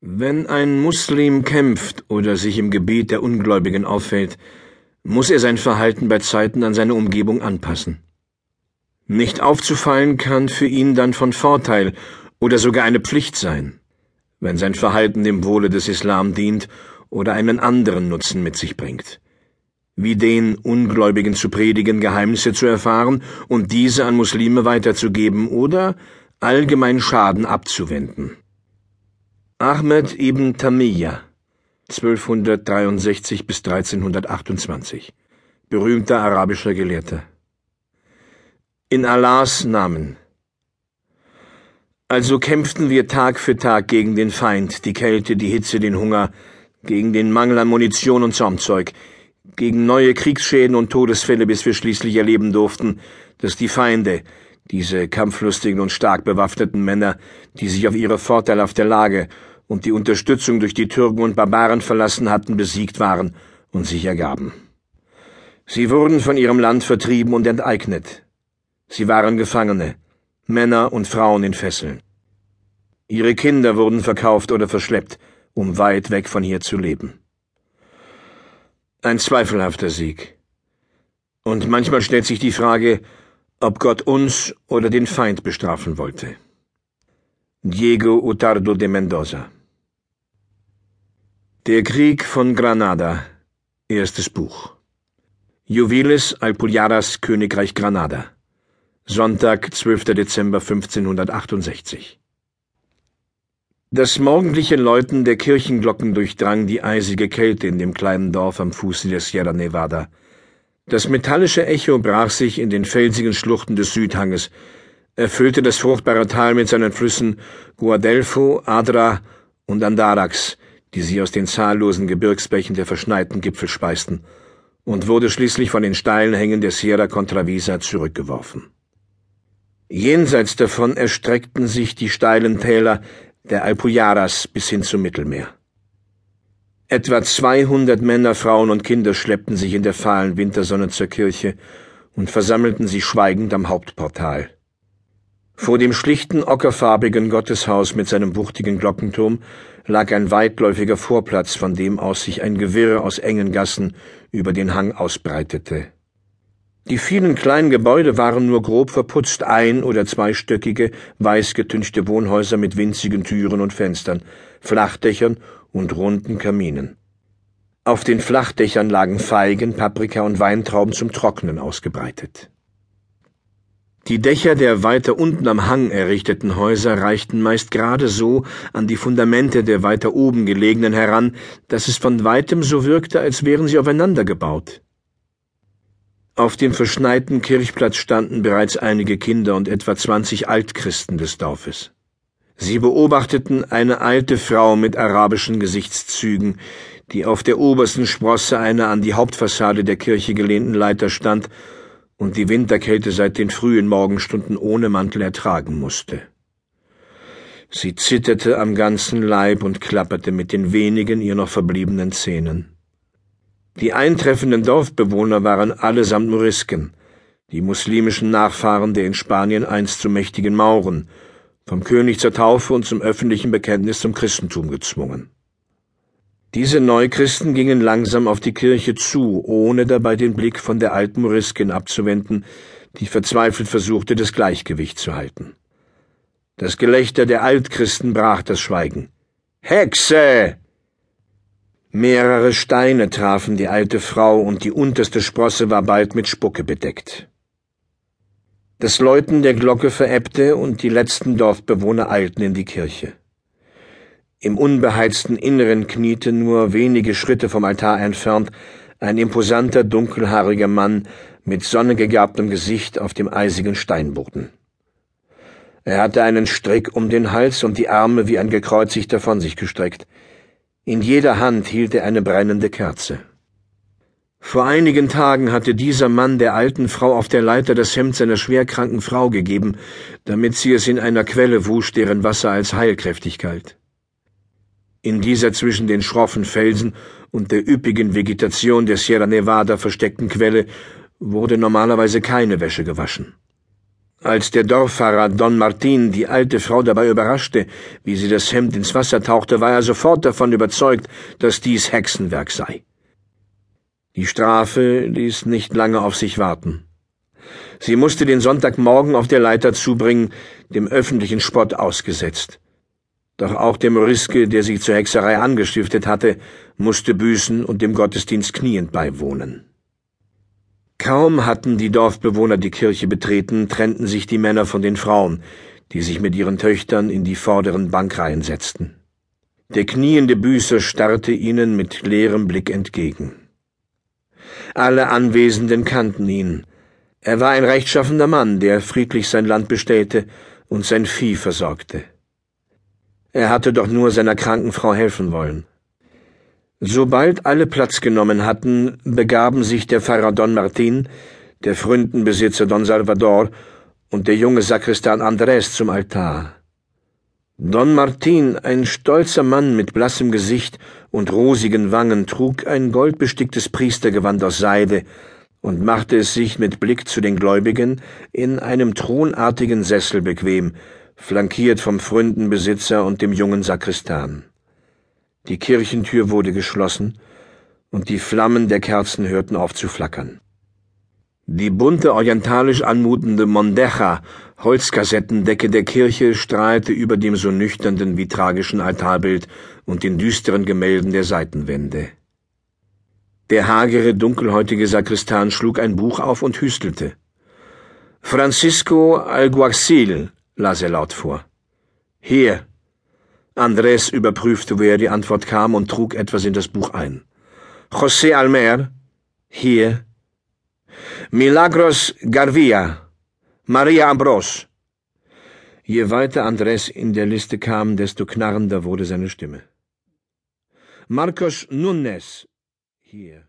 Wenn ein Muslim kämpft oder sich im Gebiet der Ungläubigen auffällt, muss er sein Verhalten bei Zeiten an seine Umgebung anpassen. Nicht aufzufallen kann für ihn dann von Vorteil oder sogar eine Pflicht sein, wenn sein Verhalten dem Wohle des Islam dient oder einen anderen Nutzen mit sich bringt, wie den Ungläubigen zu predigen, Geheimnisse zu erfahren und diese an Muslime weiterzugeben oder allgemein Schaden abzuwenden. Ahmed ibn Tamiya 1263 bis 1328 berühmter arabischer Gelehrter. In Allahs Namen. Also kämpften wir Tag für Tag gegen den Feind, die Kälte, die Hitze, den Hunger, gegen den Mangel an Munition und Zaumzeug, gegen neue Kriegsschäden und Todesfälle, bis wir schließlich erleben durften, dass die Feinde, diese kampflustigen und stark bewaffneten Männer, die sich auf ihre vorteilhafte Lage und die Unterstützung durch die Türken und Barbaren verlassen hatten, besiegt waren und sich ergaben. Sie wurden von ihrem Land vertrieben und enteignet. Sie waren Gefangene, Männer und Frauen in Fesseln. Ihre Kinder wurden verkauft oder verschleppt, um weit weg von hier zu leben. Ein zweifelhafter Sieg. Und manchmal stellt sich die Frage, ob Gott uns oder den Feind bestrafen wollte. Diego Utardo de Mendoza Der Krieg von Granada Erstes Buch Juvelis Alpujaras Königreich Granada Sonntag, 12. Dezember 1568 Das morgendliche Läuten der Kirchenglocken durchdrang die eisige Kälte in dem kleinen Dorf am Fuße der Sierra Nevada. Das metallische Echo brach sich in den felsigen Schluchten des Südhanges, erfüllte das fruchtbare Tal mit seinen Flüssen Guadelfo, Adra und Andarax, die sie aus den zahllosen Gebirgsbächen der verschneiten Gipfel speisten, und wurde schließlich von den steilen Hängen der Sierra Contravisa zurückgeworfen. Jenseits davon erstreckten sich die steilen Täler der Alpujaras bis hin zum Mittelmeer. Etwa 200 Männer, Frauen und Kinder schleppten sich in der fahlen Wintersonne zur Kirche und versammelten sich schweigend am Hauptportal. Vor dem schlichten ockerfarbigen Gotteshaus mit seinem wuchtigen Glockenturm lag ein weitläufiger Vorplatz, von dem aus sich ein Gewirr aus engen Gassen über den Hang ausbreitete. Die vielen kleinen Gebäude waren nur grob verputzt, ein- oder zweistöckige, weiß getünchte Wohnhäuser mit winzigen Türen und Fenstern, Flachdächern und runden Kaminen. Auf den Flachdächern lagen Feigen, Paprika und Weintrauben zum Trocknen ausgebreitet. Die Dächer der weiter unten am Hang errichteten Häuser reichten meist gerade so an die Fundamente der weiter oben gelegenen heran, dass es von weitem so wirkte, als wären sie aufeinander gebaut. Auf dem verschneiten Kirchplatz standen bereits einige Kinder und etwa zwanzig Altchristen des Dorfes. Sie beobachteten eine alte Frau mit arabischen Gesichtszügen, die auf der obersten Sprosse einer an die Hauptfassade der Kirche gelehnten Leiter stand und die Winterkälte seit den frühen Morgenstunden ohne Mantel ertragen musste. Sie zitterte am ganzen Leib und klapperte mit den wenigen ihr noch verbliebenen Zähnen. Die eintreffenden Dorfbewohner waren allesamt Morisken, die muslimischen Nachfahren der in Spanien einst zu mächtigen Mauren, vom König zur Taufe und zum öffentlichen Bekenntnis zum Christentum gezwungen. Diese Neuchristen gingen langsam auf die Kirche zu, ohne dabei den Blick von der alten Moriskin abzuwenden, die verzweifelt versuchte, das Gleichgewicht zu halten. Das Gelächter der Altchristen brach das Schweigen. Hexe! Mehrere Steine trafen die alte Frau, und die unterste Sprosse war bald mit Spucke bedeckt. Das Läuten der Glocke verebbte, und die letzten Dorfbewohner eilten in die Kirche. Im unbeheizten Inneren kniete nur wenige Schritte vom Altar entfernt ein imposanter, dunkelhaariger Mann mit sonnegegerbtem Gesicht auf dem eisigen Steinboden. Er hatte einen Strick um den Hals und die Arme wie ein gekreuzigter von sich gestreckt. In jeder Hand hielt er eine brennende Kerze. Vor einigen Tagen hatte dieser Mann der alten Frau auf der Leiter das Hemd seiner schwerkranken Frau gegeben, damit sie es in einer Quelle wusch, deren Wasser als heilkräftig galt. In dieser zwischen den schroffen Felsen und der üppigen Vegetation der Sierra Nevada versteckten Quelle wurde normalerweise keine Wäsche gewaschen. Als der Dorffahrer Don Martin die alte Frau dabei überraschte, wie sie das Hemd ins Wasser tauchte, war er sofort davon überzeugt, dass dies Hexenwerk sei. Die Strafe ließ nicht lange auf sich warten. Sie musste den Sonntagmorgen auf der Leiter zubringen, dem öffentlichen Spott ausgesetzt. Doch auch der Moriske, der sie zur Hexerei angestiftet hatte, musste büßen und dem Gottesdienst kniend beiwohnen. Kaum hatten die Dorfbewohner die Kirche betreten, trennten sich die Männer von den Frauen, die sich mit ihren Töchtern in die vorderen Bankreihen setzten. Der kniende Büßer starrte ihnen mit leerem Blick entgegen. Alle Anwesenden kannten ihn. Er war ein rechtschaffender Mann, der friedlich sein Land bestellte und sein Vieh versorgte. Er hatte doch nur seiner kranken Frau helfen wollen. Sobald alle Platz genommen hatten, begaben sich der Pfarrer Don Martin, der Fründenbesitzer Don Salvador und der junge Sakristan Andrés zum Altar. Don Martin, ein stolzer Mann mit blassem Gesicht und rosigen Wangen, trug ein goldbesticktes Priestergewand aus Seide und machte es sich mit Blick zu den Gläubigen in einem thronartigen Sessel bequem, flankiert vom Fründenbesitzer und dem jungen Sakristan. Die Kirchentür wurde geschlossen, und die Flammen der Kerzen hörten auf zu flackern. Die bunte orientalisch anmutende Mondecha, Holzkassettendecke der Kirche strahlte über dem so nüchternen wie tragischen Altarbild und den düsteren Gemälden der Seitenwände. Der hagere, dunkelhäutige Sakristan schlug ein Buch auf und hüstelte. Francisco Alguacil, las er laut vor. Hier, Andres überprüfte, woher die Antwort kam und trug etwas in das Buch ein. José Almer, hier. Milagros Garvia, Maria Ambros. Je weiter Andres in der Liste kam, desto knarrender wurde seine Stimme. Marcos Nunes, hier.